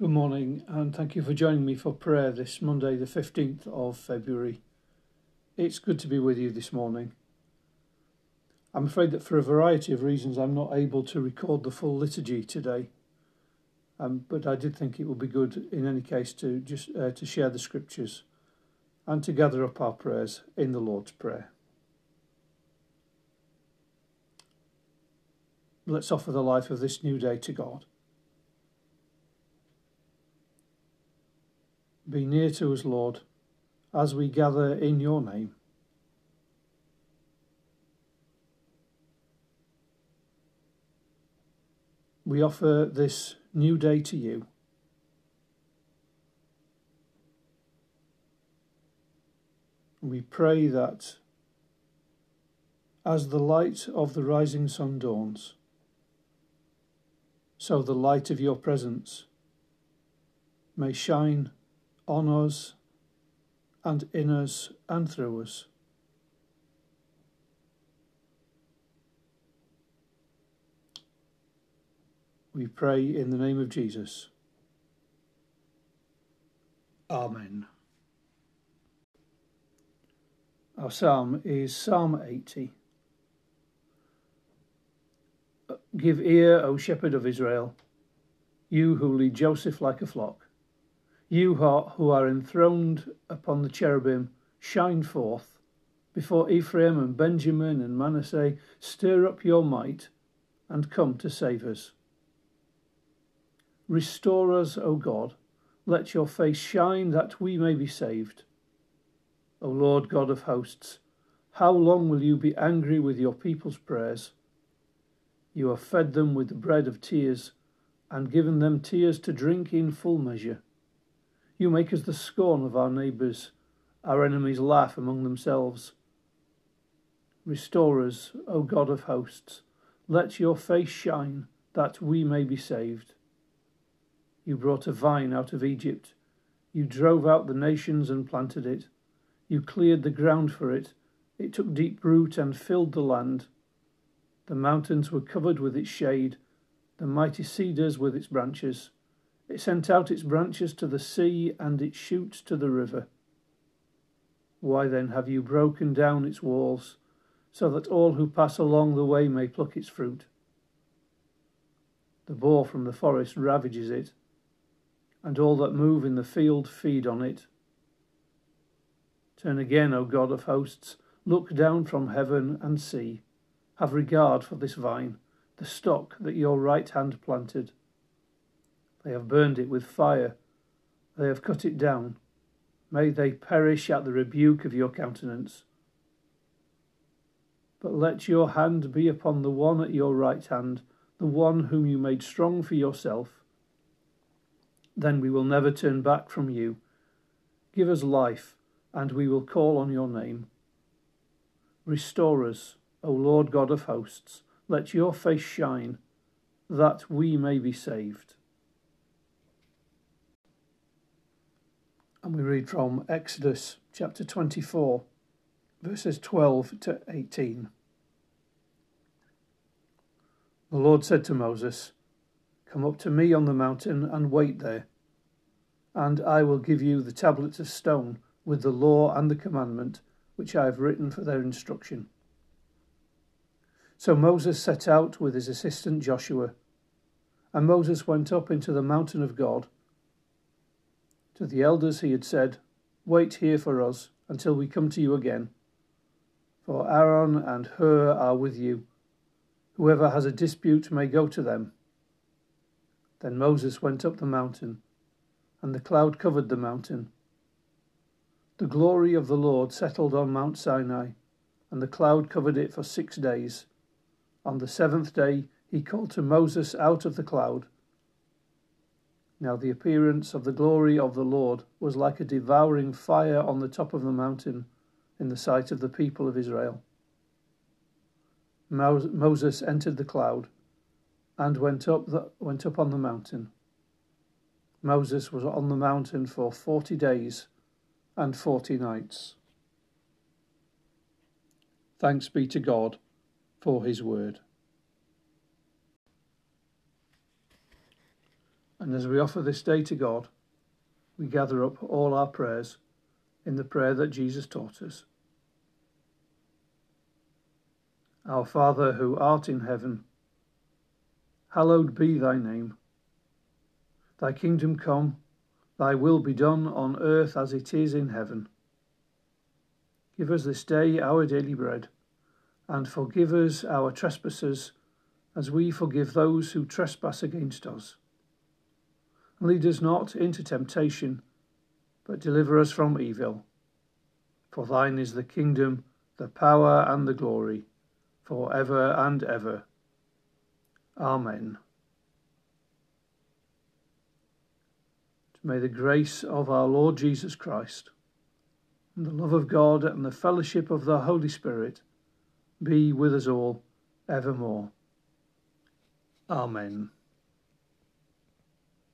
Good morning, and thank you for joining me for prayer this Monday, the 15th of February. It's good to be with you this morning. I'm afraid that for a variety of reasons, I'm not able to record the full liturgy today, um, but I did think it would be good, in any case, to just uh, to share the scriptures and to gather up our prayers in the Lord's Prayer. Let's offer the life of this new day to God. Be near to us, Lord, as we gather in your name. We offer this new day to you. We pray that as the light of the rising sun dawns, so the light of your presence may shine on us and in us and through us. We pray in the name of Jesus. Amen. Our psalm is Psalm 80. Give ear, O shepherd of Israel, you who lead Joseph like a flock. You who are enthroned upon the cherubim, shine forth. Before Ephraim and Benjamin and Manasseh, stir up your might and come to save us. Restore us, O God. Let your face shine that we may be saved. O Lord God of hosts, how long will you be angry with your people's prayers? You have fed them with the bread of tears and given them tears to drink in full measure. You make us the scorn of our neighbours. Our enemies laugh among themselves. Restore us, O God of hosts. Let your face shine, that we may be saved. You brought a vine out of Egypt. You drove out the nations and planted it. You cleared the ground for it. It took deep root and filled the land. The mountains were covered with its shade, the mighty cedars with its branches. It sent out its branches to the sea and its shoots to the river. Why then have you broken down its walls, so that all who pass along the way may pluck its fruit? The boar from the forest ravages it, and all that move in the field feed on it. Turn again, O God of hosts, look down from heaven and see. Have regard for this vine, the stock that your right hand planted. They have burned it with fire. They have cut it down. May they perish at the rebuke of your countenance. But let your hand be upon the one at your right hand, the one whom you made strong for yourself. Then we will never turn back from you. Give us life, and we will call on your name. Restore us, O Lord God of hosts. Let your face shine, that we may be saved. And we read from Exodus chapter 24, verses 12 to 18. The Lord said to Moses, Come up to me on the mountain and wait there, and I will give you the tablets of stone with the law and the commandment which I have written for their instruction. So Moses set out with his assistant Joshua, and Moses went up into the mountain of God to the elders he had said, Wait here for us until we come to you again. For Aaron and Hur are with you. Whoever has a dispute may go to them. Then Moses went up the mountain, and the cloud covered the mountain. The glory of the Lord settled on Mount Sinai, and the cloud covered it for six days. On the seventh day he called to Moses out of the cloud. Now the appearance of the glory of the Lord was like a devouring fire on the top of the mountain in the sight of the people of Israel. Moses entered the cloud and went up, the, went up on the mountain. Moses was on the mountain for forty days and forty nights. Thanks be to God for his word. And as we offer this day to God, we gather up all our prayers in the prayer that Jesus taught us. Our Father who art in heaven, hallowed be thy name. Thy kingdom come, thy will be done on earth as it is in heaven. Give us this day our daily bread, and forgive us our trespasses as we forgive those who trespass against us Lead us not into temptation, but deliver us from evil. For thine is the kingdom, the power, and the glory, for ever and ever. Amen. May the grace of our Lord Jesus Christ, and the love of God, and the fellowship of the Holy Spirit be with us all evermore. Amen.